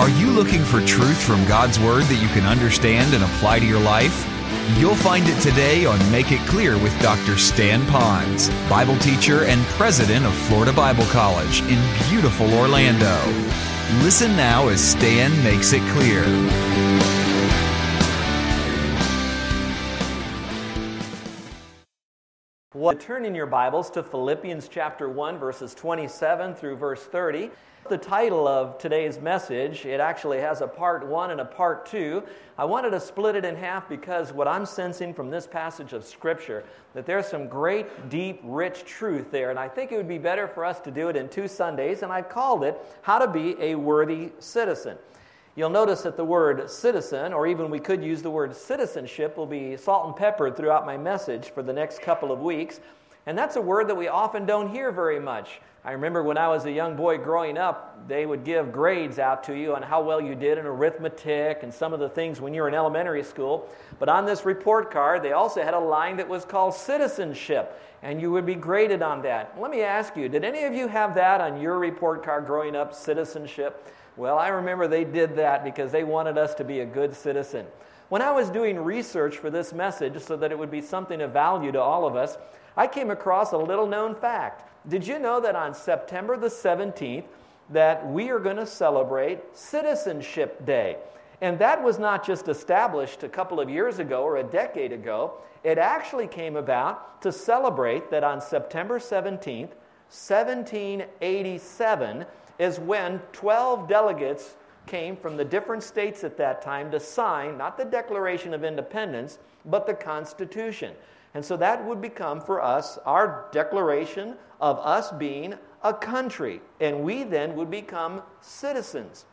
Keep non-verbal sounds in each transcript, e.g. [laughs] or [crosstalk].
Are you looking for truth from God's Word that you can understand and apply to your life? You'll find it today on Make It Clear with Dr. Stan Ponz, Bible teacher and president of Florida Bible College in beautiful Orlando. Listen now as Stan makes it clear. Well, turn in your Bibles to Philippians chapter 1, verses 27 through verse 30. The title of today's message, it actually has a part one and a part two. I wanted to split it in half because what I'm sensing from this passage of Scripture, that there's some great, deep, rich truth there. And I think it would be better for us to do it in two Sundays. And I've called it How to Be a Worthy Citizen. You'll notice that the word citizen, or even we could use the word citizenship, will be salt and peppered throughout my message for the next couple of weeks. And that's a word that we often don't hear very much. I remember when I was a young boy growing up, they would give grades out to you on how well you did in arithmetic and some of the things when you were in elementary school. But on this report card, they also had a line that was called citizenship, and you would be graded on that. Let me ask you, did any of you have that on your report card growing up, citizenship? Well, I remember they did that because they wanted us to be a good citizen. When I was doing research for this message so that it would be something of value to all of us, I came across a little known fact. Did you know that on September the 17th that we are going to celebrate Citizenship Day? And that was not just established a couple of years ago or a decade ago. It actually came about to celebrate that on September 17th, 1787, is when 12 delegates came from the different states at that time to sign not the Declaration of Independence, but the Constitution. And so that would become for us our declaration of us being a country. And we then would become citizens.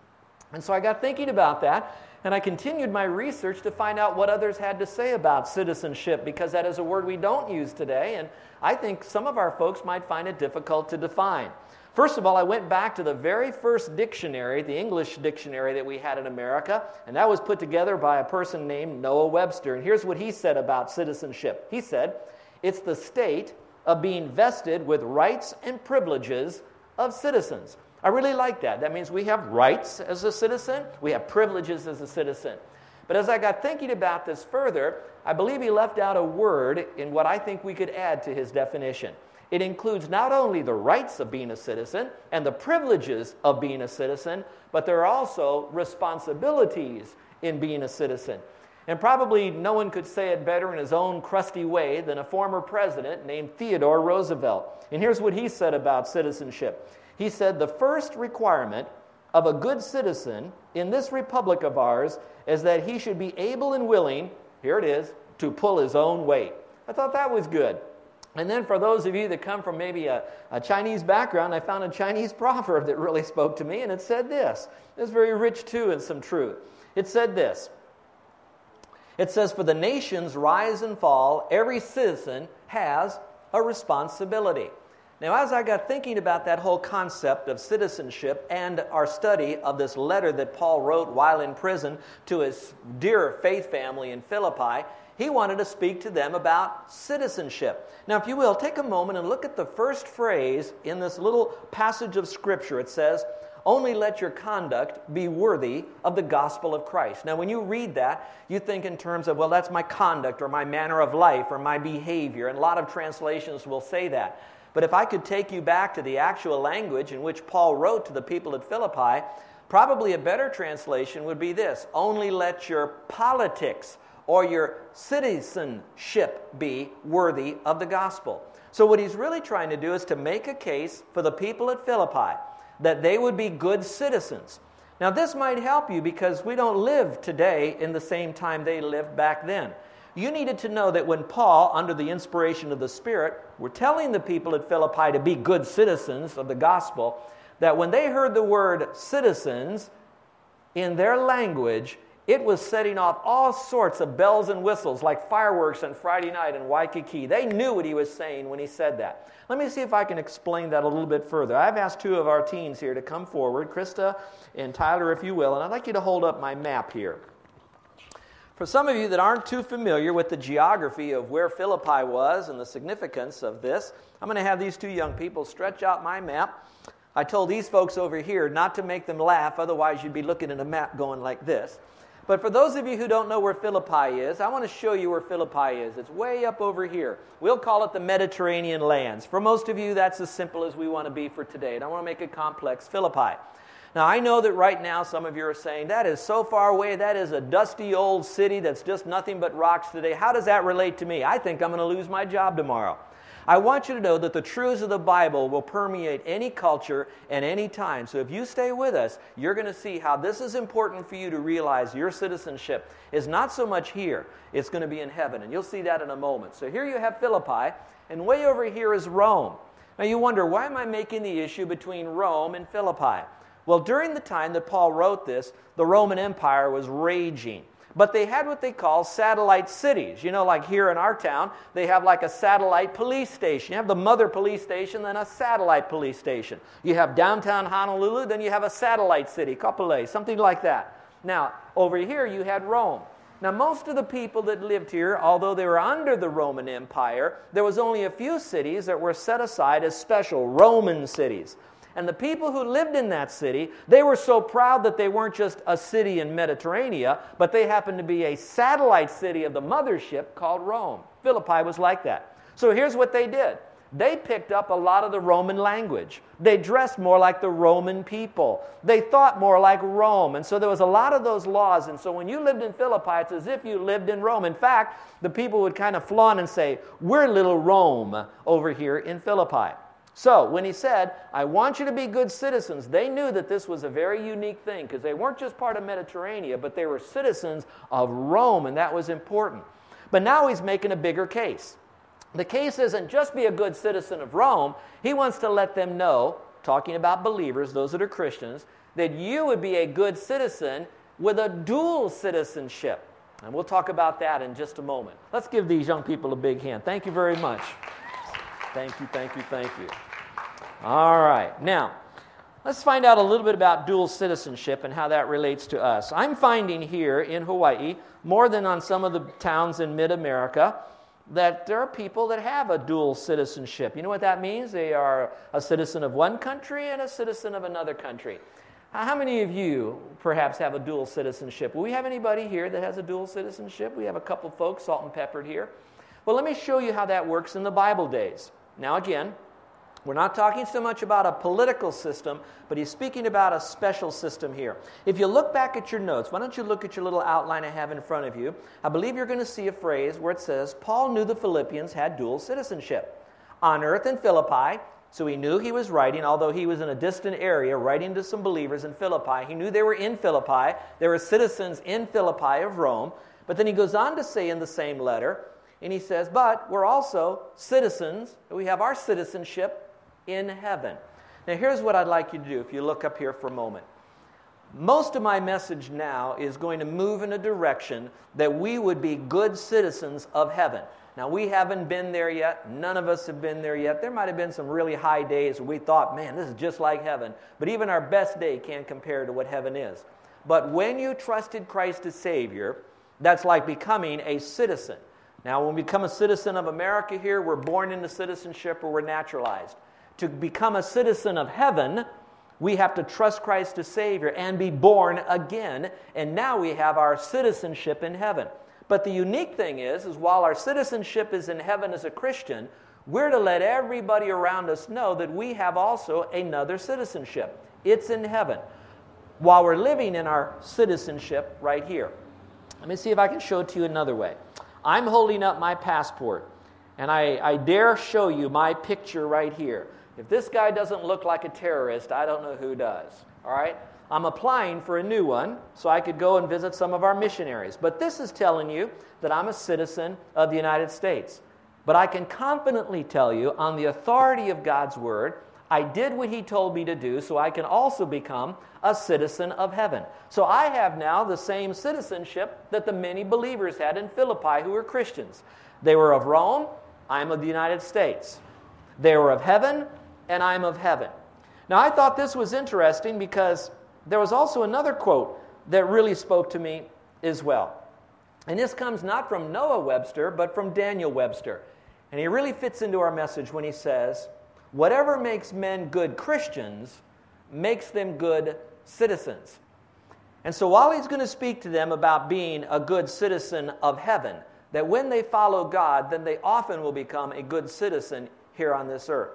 And so I got thinking about that, and I continued my research to find out what others had to say about citizenship, because that is a word we don't use today, and I think some of our folks might find it difficult to define. First of all, I went back to the very first dictionary, the English dictionary that we had in America, and that was put together by a person named Noah Webster. And here's what he said about citizenship He said, It's the state of being vested with rights and privileges of citizens. I really like that. That means we have rights as a citizen, we have privileges as a citizen. But as I got thinking about this further, I believe he left out a word in what I think we could add to his definition. It includes not only the rights of being a citizen and the privileges of being a citizen, but there are also responsibilities in being a citizen. And probably no one could say it better in his own crusty way than a former president named Theodore Roosevelt. And here's what he said about citizenship He said, The first requirement of a good citizen in this republic of ours is that he should be able and willing, here it is, to pull his own weight. I thought that was good. And then for those of you that come from maybe a, a, Chinese background, I found a Chinese proverb that really spoke to me, and it said this. It's very rich too in some truth. It said this. It says, For the nations rise and fall, every citizen has a responsibility. Now, as I got thinking about that whole concept of citizenship and our study of this letter that Paul wrote while in prison to his dear faith family in Philippi, he wanted to speak to them about citizenship. Now, if you will, take a moment and look at the first phrase in this little passage of Scripture. It says, only let your conduct be worthy of the gospel of Christ. Now, when you read that, you think in terms of, well, that's my conduct or my manner of life or my behavior. And a lot of translations will say that. But if I could take you back to the actual language in which Paul wrote to the people at Philippi, probably a better translation would be this only let your politics or your citizenship be worthy of the gospel. So, what he's really trying to do is to make a case for the people at Philippi that they would be good citizens. Now, this might help you because we don't live today in the same time they lived back then. You needed to know that when Paul, under the inspiration of the Spirit, were telling the people at Philippi to be good citizens of the gospel, that when they heard the word citizens in their language, it was setting off all sorts of bells and whistles like fireworks on Friday night in Waikiki. They knew what he was saying when he said that. Let me see if I can explain that a little bit further. I've asked two of our teens here to come forward, Krista and Tyler, if you will, and I'd like you to hold up my map here. For some of you that aren't too familiar with the geography of where Philippi was and the significance of this, I'm going to have these two young people stretch out my map. I told these folks over here not to make them laugh, otherwise, you'd be looking at a map going like this. But for those of you who don't know where Philippi is, I want to show you where Philippi is. It's way up over here. We'll call it the Mediterranean lands. For most of you, that's as simple as we want to be for today. And I want to make it complex. Philippi. Now, I know that right now some of you are saying, that is so far away. That is a dusty old city that's just nothing but rocks today. How does that relate to me? I think I'm going to lose my job tomorrow. I want you to know that the truths of the Bible will permeate any culture and any time. So if you stay with us, you're going to see how this is important for you to realize your citizenship is not so much here, it's going to be in heaven. And you'll see that in a moment. So here you have Philippi, and way over here is Rome. Now you wonder, why am I making the issue between Rome and Philippi? Well, during the time that Paul wrote this, the Roman Empire was raging. But they had what they call satellite cities. You know, like here in our town, they have like a satellite police station. You have the mother police station, then a satellite police station. You have downtown Honolulu, then you have a satellite city, Kapolei, something like that. Now, over here, you had Rome. Now, most of the people that lived here, although they were under the Roman Empire, there was only a few cities that were set aside as special Roman cities. And the people who lived in that city, they were so proud that they weren't just a city in Mediterranean, but they happened to be a satellite city of the mothership called Rome. Philippi was like that. So here's what they did. They picked up a lot of the Roman language. They dressed more like the Roman people. They thought more like Rome. And so there was a lot of those laws. And so when you lived in Philippi, it's as if you lived in Rome. In fact, the people would kind of flaunt and say, We're little Rome over here in Philippi. So, when he said, I want you to be good citizens, they knew that this was a very unique thing because they weren't just part of Mediterranean, but they were citizens of Rome, and that was important. But now he's making a bigger case. The case isn't just be a good citizen of Rome, he wants to let them know, talking about believers, those that are Christians, that you would be a good citizen with a dual citizenship. And we'll talk about that in just a moment. Let's give these young people a big hand. Thank you very much. Thank you, thank you, thank you. All right. Now, let's find out a little bit about dual citizenship and how that relates to us. I'm finding here in Hawaii, more than on some of the towns in mid America, that there are people that have a dual citizenship. You know what that means? They are a citizen of one country and a citizen of another country. How many of you perhaps have a dual citizenship? Will we have anybody here that has a dual citizenship? We have a couple folks, salt and peppered here. Well, let me show you how that works in the Bible days. Now, again, we're not talking so much about a political system, but he's speaking about a special system here. If you look back at your notes, why don't you look at your little outline I have in front of you? I believe you're going to see a phrase where it says, Paul knew the Philippians had dual citizenship. On earth in Philippi, so he knew he was writing, although he was in a distant area, writing to some believers in Philippi. He knew they were in Philippi. There were citizens in Philippi of Rome. But then he goes on to say in the same letter, and he says, But we're also citizens. We have our citizenship in heaven. Now, here's what I'd like you to do if you look up here for a moment. Most of my message now is going to move in a direction that we would be good citizens of heaven. Now, we haven't been there yet. None of us have been there yet. There might have been some really high days where we thought, man, this is just like heaven. But even our best day can't compare to what heaven is. But when you trusted Christ as Savior, that's like becoming a citizen. Now, when we become a citizen of America here, we're born into citizenship or we're naturalized to become a citizen of heaven, we have to trust Christ as Savior and be born again. And now we have our citizenship in heaven. But the unique thing is, is while our citizenship is in heaven as a Christian, we're to let everybody around us know that we have also another citizenship. It's in heaven. While we're living in our citizenship right here. Let me see if I can show it to you another way. I'm holding up my passport, and I, I dare show you my picture right here. If this guy doesn't look like a terrorist, I don't know who does. All right? I'm applying for a new one so I could go and visit some of our missionaries. But this is telling you that I'm a citizen of the United States. But I can confidently tell you, on the authority of God's Word, I did what He told me to do so I can also become a citizen of heaven. So I have now the same citizenship that the many believers had in Philippi who were Christians. They were of Rome, I'm of the United States. They were of heaven, and I'm of heaven. Now, I thought this was interesting because there was also another quote that really spoke to me as well. And this comes not from Noah Webster, but from Daniel Webster. And he really fits into our message when he says, Whatever makes men good Christians makes them good citizens. And so while he's going to speak to them about being a good citizen of heaven, that when they follow God, then they often will become a good citizen here on this earth.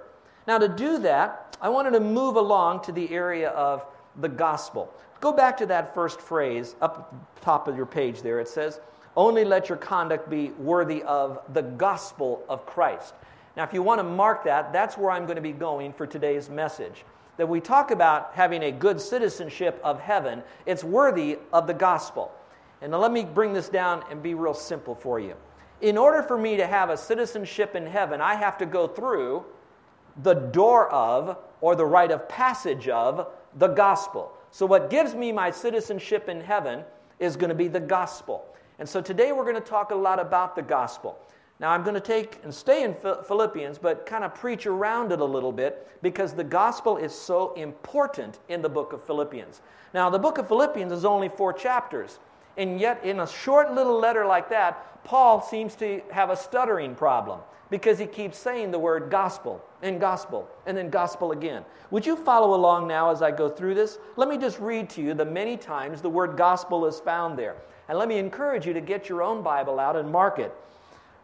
Now, to do that, I wanted to move along to the area of the gospel. Go back to that first phrase up top of your page there. It says, Only let your conduct be worthy of the gospel of Christ. Now, if you want to mark that, that's where I'm going to be going for today's message. That we talk about having a good citizenship of heaven, it's worthy of the gospel. And now let me bring this down and be real simple for you. In order for me to have a citizenship in heaven, I have to go through the door of, or the rite of passage of, the gospel. So, what gives me my citizenship in heaven is going to be the gospel. And so, today we're going to talk a lot about the gospel. Now, I'm going to take and stay in Philippians, but kind of preach around it a little bit because the gospel is so important in the book of Philippians. Now, the book of Philippians is only four chapters, and yet in a short little letter like that, Paul seems to have a stuttering problem because he keeps saying the word gospel and gospel and then gospel again. Would you follow along now as I go through this? Let me just read to you the many times the word gospel is found there. And let me encourage you to get your own Bible out and mark it.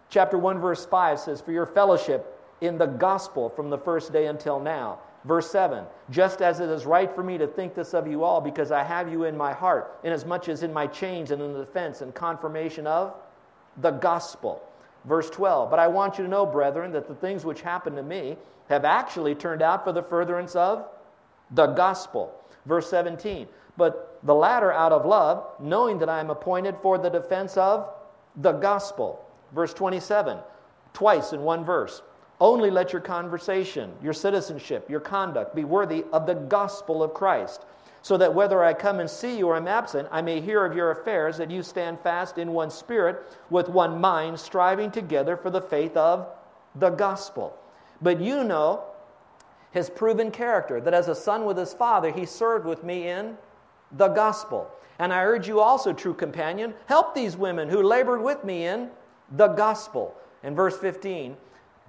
Chapter 1, verse 5 says, For your fellowship in the gospel from the first day until now. Verse 7 Just as it is right for me to think this of you all, because I have you in my heart, inasmuch as in my chains and in the defense and confirmation of the gospel. Verse 12, but I want you to know, brethren, that the things which happened to me have actually turned out for the furtherance of the gospel. Verse 17, but the latter out of love, knowing that I am appointed for the defense of the gospel. Verse 27, twice in one verse. Only let your conversation, your citizenship, your conduct be worthy of the gospel of Christ so that whether I come and see you or I'm absent, I may hear of your affairs, that you stand fast in one spirit, with one mind, striving together for the faith of the gospel. But you know his proven character, that as a son with his father, he served with me in the gospel. And I urge you also, true companion, help these women who labored with me in the gospel. In verse 15,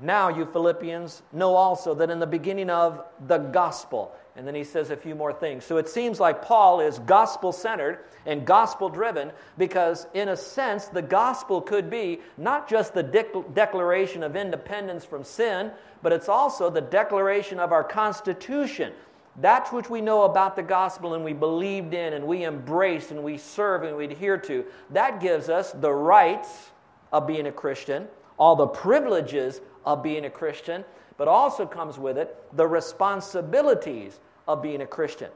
now you Philippians know also that in the beginning of the gospel, and then he says a few more things. So it seems like Paul is gospel centered and gospel driven because, in a sense, the gospel could be not just the de- declaration of independence from sin, but it's also the declaration of our Constitution. That which we know about the gospel and we believed in and we embrace and we serve and we adhere to, that gives us the rights of being a Christian, all the privileges of being a Christian, but also comes with it the responsibilities of being a Christian.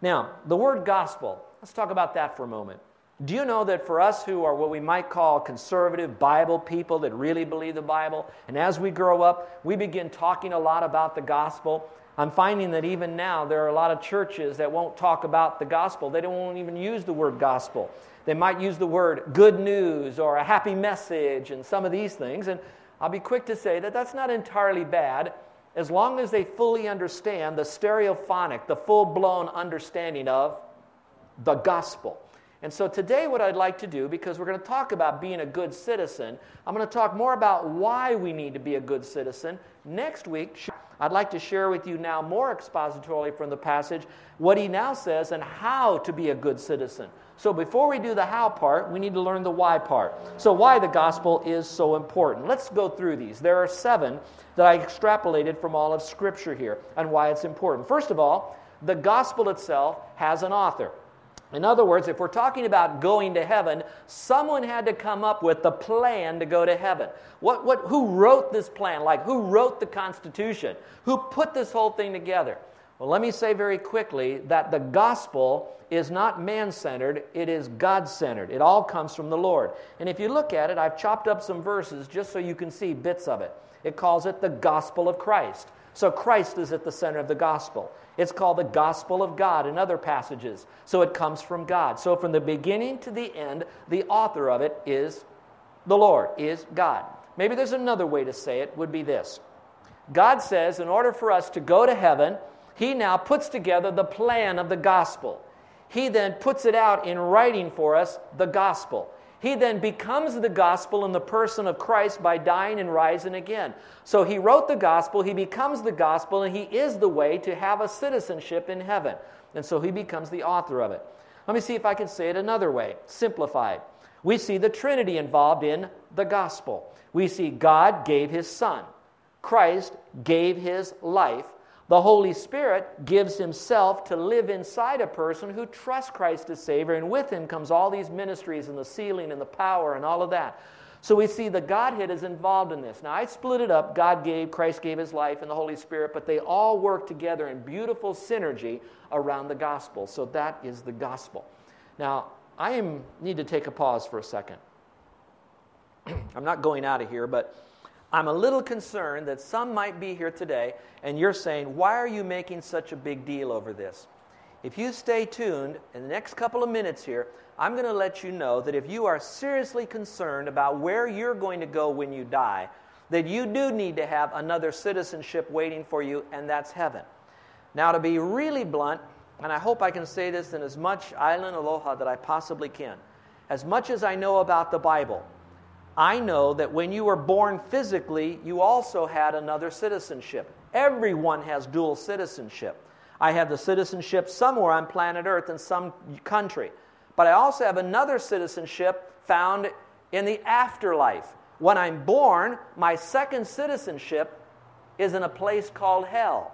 Now, the word gospel, let's talk about that for a moment. Do you know that for us who are what we might call conservative Bible people that really believe the Bible, and as we grow up, we begin talking a lot about the gospel? I'm finding that even now there are a lot of churches that won't talk about the gospel. They don't even use the word gospel. They might use the word good news or a happy message and some of these things. And I'll be quick to say that that's not entirely bad as long as they fully understand the stereophonic, the full blown understanding of the gospel. And so today, what I'd like to do, because we're going to talk about being a good citizen, I'm going to talk more about why we need to be a good citizen. Next week, I'd like to share with you now more expositorily from the passage what he now says and how to be a good citizen. So before we do the how part, we need to learn the why part. So, why the gospel is so important. Let's go through these. There are seven that I extrapolated from all of Scripture here and why it's important. First of all, the gospel itself has an author. In other words, if we're talking about going to heaven, someone had to come up with the plan to go to heaven. What, what, who wrote this plan? Like, who wrote the Constitution? Who put this whole thing together? Well, let me say very quickly that the gospel is not man centered, it is God centered. It all comes from the Lord. And if you look at it, I've chopped up some verses just so you can see bits of it. It calls it the gospel of Christ. So Christ is at the center of the gospel. It's called the gospel of God in other passages. So it comes from God. So from the beginning to the end, the author of it is the Lord, is God. Maybe there's another way to say it, would be this God says, in order for us to go to heaven, he now puts together the plan of the gospel. He then puts it out in writing for us, the gospel. He then becomes the gospel in the person of Christ by dying and rising again. So he wrote the gospel, he becomes the gospel, and he is the way to have a citizenship in heaven. And so he becomes the author of it. Let me see if I can say it another way, simplified. We see the Trinity involved in the gospel. We see God gave his Son, Christ gave his life, the Holy Spirit gives Himself to live inside a person who trusts Christ as Savior, and with Him comes all these ministries and the sealing and the power and all of that. So we see the Godhead is involved in this. Now, I split it up. God gave, Christ gave His life, and the Holy Spirit, but they all work together in beautiful synergy around the gospel. So that is the gospel. Now, I am, need to take a pause for a second. [clears throat] I'm not going out of here, but I'm a little concerned that some might be here today and you're saying, Why are you making such a big deal over this? If you stay tuned in the next couple of minutes here, I'm going to let you know that if you are seriously concerned about where you're going to go when you die, that you do need to have another citizenship waiting for you, and that's heaven. Now, to be really blunt, and I hope I can say this in as much island aloha that I possibly can, as much as I know about the Bible, I know that when you were born physically, you also had another citizenship. Everyone has dual citizenship. I have the citizenship somewhere on planet Earth in some country. But I also have another citizenship found in the afterlife. When I'm born, my second citizenship is in a place called hell.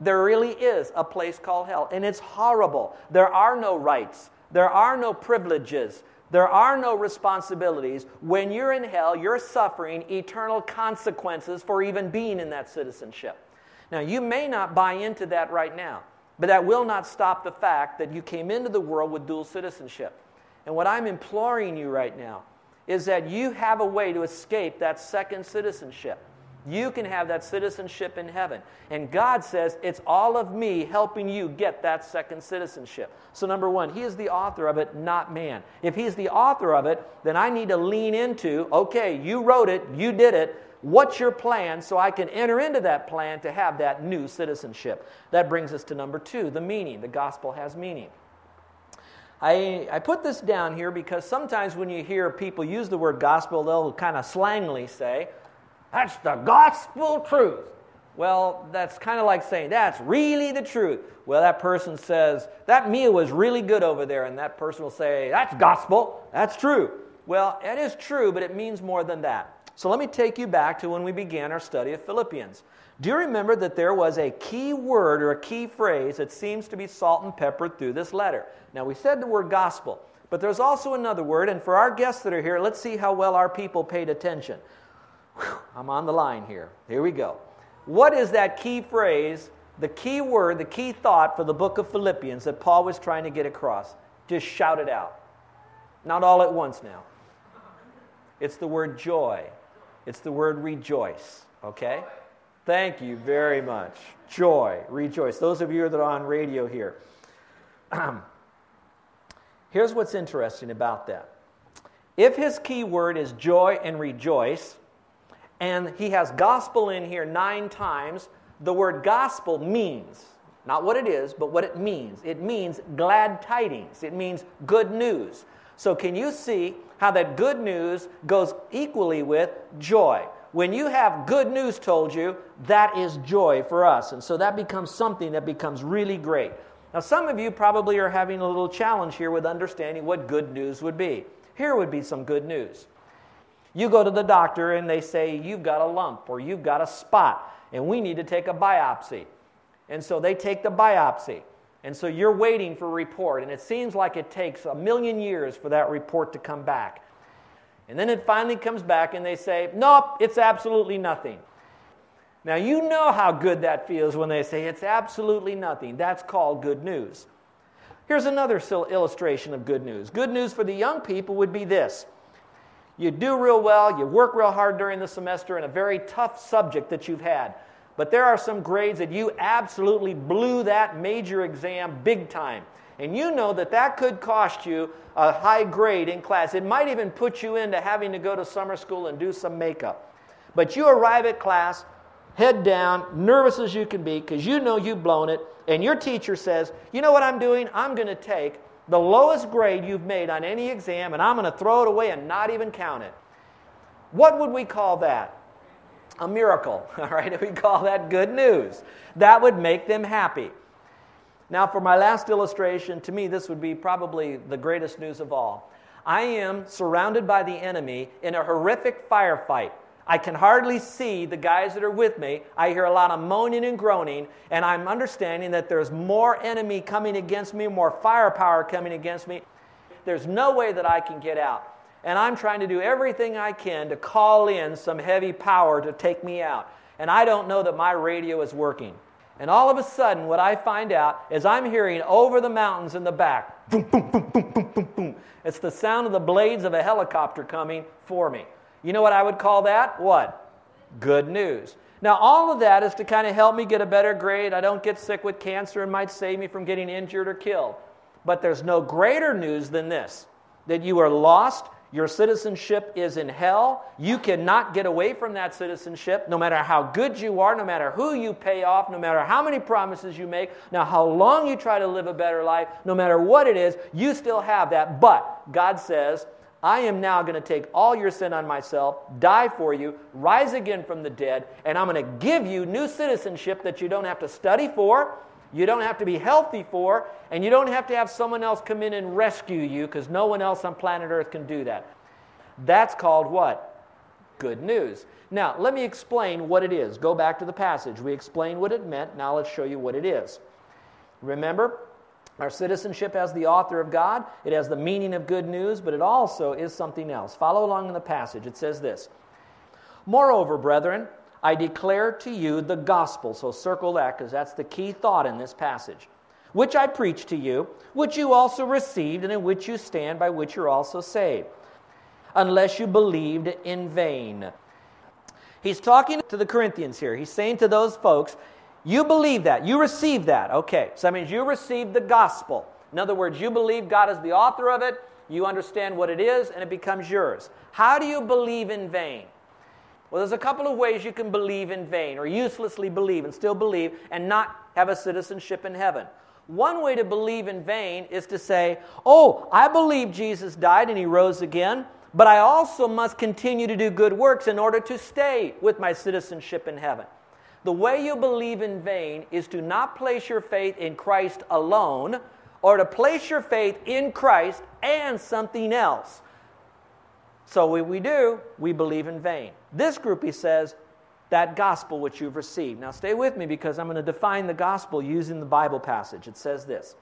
There really is a place called hell, and it's horrible. There are no rights, there are no privileges, there are no responsibilities. When you're in hell, you're suffering eternal consequences for even being in that citizenship. Now, you may not buy into that right now, but that will not stop the fact that you came into the world with dual citizenship. And what I'm imploring you right now is that you have a way to escape that second citizenship. You can have that citizenship in heaven. And God says, it's all of me helping you get that second citizenship. So, number one, He is the author of it, not man. If He's the author of it, then I need to lean into, okay, you wrote it, you did it. What's your plan so I can enter into that plan to have that new citizenship? That brings us to number two the meaning. The gospel has meaning. I, I put this down here because sometimes when you hear people use the word gospel, they'll kind of slangly say, that's the gospel truth. Well, that's kind of like saying, that's really the truth. Well, that person says, that meal was really good over there, and that person will say, that's gospel, that's true. Well, it is true, but it means more than that. So let me take you back to when we began our study of Philippians. Do you remember that there was a key word or a key phrase that seems to be salt and peppered through this letter? Now, we said the word gospel, but there's also another word, and for our guests that are here, let's see how well our people paid attention. I'm on the line here. Here we go. What is that key phrase, the key word, the key thought for the book of Philippians that Paul was trying to get across? Just shout it out. Not all at once now. It's the word joy. It's the word rejoice. Okay? Thank you very much. Joy, rejoice. Those of you that are on radio here. [clears throat] Here's what's interesting about that. If his key word is joy and rejoice, and he has gospel in here nine times. The word gospel means, not what it is, but what it means. It means glad tidings, it means good news. So, can you see how that good news goes equally with joy? When you have good news told you, that is joy for us. And so that becomes something that becomes really great. Now, some of you probably are having a little challenge here with understanding what good news would be. Here would be some good news. You go to the doctor and they say, You've got a lump or you've got a spot, and we need to take a biopsy. And so they take the biopsy. And so you're waiting for a report, and it seems like it takes a million years for that report to come back. And then it finally comes back, and they say, Nope, it's absolutely nothing. Now, you know how good that feels when they say it's absolutely nothing. That's called good news. Here's another illustration of good news. Good news for the young people would be this you do real well, you work real hard during the semester in a very tough subject that you've had. But there are some grades that you absolutely blew that major exam big time. And you know that that could cost you a high grade in class. It might even put you into having to go to summer school and do some makeup. But you arrive at class, head down, nervous as you can be, because you know you've blown it, and your teacher says, You know what I'm doing? I'm going to take the lowest grade you've made on any exam, and I'm going to throw it away and not even count it. What would we call that? A miracle, [laughs] all right? We call that good news, that would make them happy. Now, for my last illustration, to me, this would be probably the greatest news of all. I am surrounded by the enemy in a horrific firefight. I can hardly see the guys that are with me. I hear a lot of moaning and groaning, and I'm understanding that there's more enemy coming against me, more firepower coming against me. There's no way that I can get out. And I'm trying to do everything I can to call in some heavy power to take me out. And I don't know that my radio is working. And all of a sudden, what I find out is I'm hearing over the mountains in the back boom, boom, boom, boom, boom, boom, boom. It's the sound of the blades of a helicopter coming for me. You know what I would call that? What? Good news. Now, all of that is to kind of help me get a better grade. I don't get sick with cancer and might save me from getting injured or killed. But there's no greater news than this that you are lost, your citizenship is in hell. You cannot get away from that citizenship, no matter how good you are, no matter who you pay off, no matter how many promises you make, now how long you try to live a better life, no matter what it is, you still have that. But God says, I am now going to take all your sin on myself, die for you, rise again from the dead, and I'm going to give you new citizenship that you don't have to study for, you don't have to be healthy for, and you don't have to have someone else come in and rescue you because no one else on planet Earth can do that. That's called what? Good news. Now, let me explain what it is. Go back to the passage. We explained what it meant. Now, let's show you what it is. Remember, our citizenship as the author of God, it has the meaning of good news, but it also is something else. Follow along in the passage. It says this Moreover, brethren, I declare to you the gospel. So circle that because that's the key thought in this passage. Which I preach to you, which you also received, and in which you stand, by which you're also saved, unless you believed in vain. He's talking to the Corinthians here. He's saying to those folks, you believe that. You receive that. Okay. So that means you received the gospel. In other words, you believe God is the author of it, you understand what it is, and it becomes yours. How do you believe in vain? Well, there's a couple of ways you can believe in vain or uselessly believe and still believe and not have a citizenship in heaven. One way to believe in vain is to say, Oh, I believe Jesus died and he rose again, but I also must continue to do good works in order to stay with my citizenship in heaven. The way you believe in vain is to not place your faith in Christ alone or to place your faith in Christ and something else. So we, we do, we believe in vain. This group, he says, that gospel which you've received. Now stay with me because I'm going to define the gospel using the Bible passage. It says this.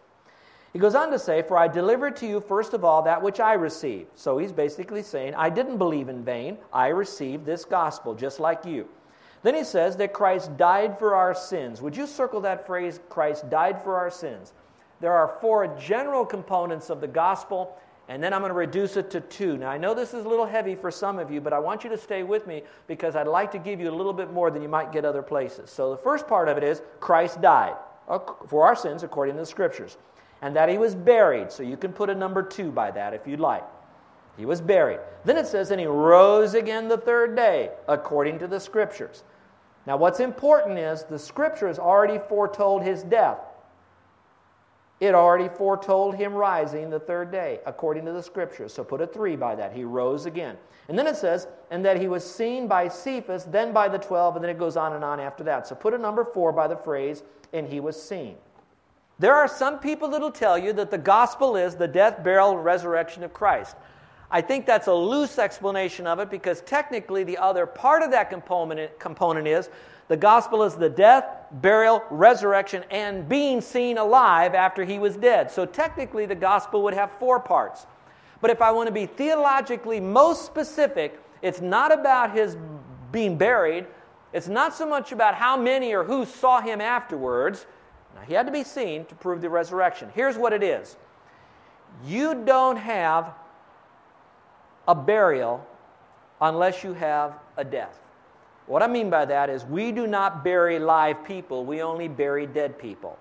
He goes on to say, For I delivered to you first of all that which I received. So he's basically saying, I didn't believe in vain. I received this gospel just like you. Then he says that Christ died for our sins. Would you circle that phrase, Christ died for our sins? There are four general components of the gospel, and then I'm going to reduce it to two. Now, I know this is a little heavy for some of you, but I want you to stay with me because I'd like to give you a little bit more than you might get other places. So, the first part of it is Christ died uh, for our sins according to the scriptures, and that he was buried. So, you can put a number two by that if you'd like. He was buried. Then it says, and he rose again the third day, according to the scriptures. Now, what's important is the scripture has already foretold his death. It already foretold him rising the third day, according to the scriptures. So put a three by that. He rose again. And then it says, and that he was seen by Cephas, then by the twelve, and then it goes on and on after that. So put a number four by the phrase, and he was seen. There are some people that'll tell you that the gospel is the death, burial, resurrection of Christ. I think that's a loose explanation of it because technically the other part of that component, component is the gospel is the death, burial, resurrection, and being seen alive after he was dead. So technically the gospel would have four parts. But if I want to be theologically most specific, it's not about his being buried. It's not so much about how many or who saw him afterwards. Now, he had to be seen to prove the resurrection. Here's what it is you don't have a burial unless you have a death. What I mean by that is we do not bury live people, we only bury dead people.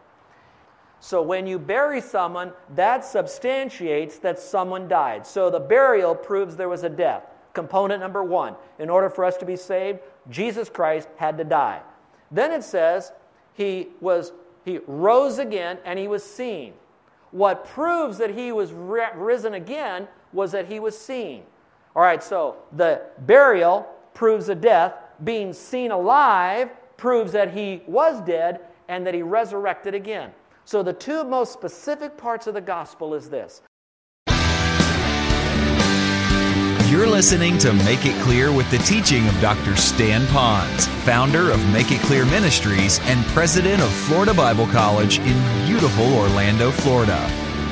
So when you bury someone, that substantiates that someone died. So the burial proves there was a death. Component number one. In order for us to be saved, Jesus Christ had to die. Then it says he was he rose again and he was seen. What proves that he was risen again was that he was seen. All right, so the burial proves a death, being seen alive proves that he was dead and that he resurrected again. So the two most specific parts of the gospel is this. You're listening to Make It Clear with the teaching of Dr. Stan Ponz, founder of Make It Clear Ministries and president of Florida Bible College in beautiful Orlando, Florida.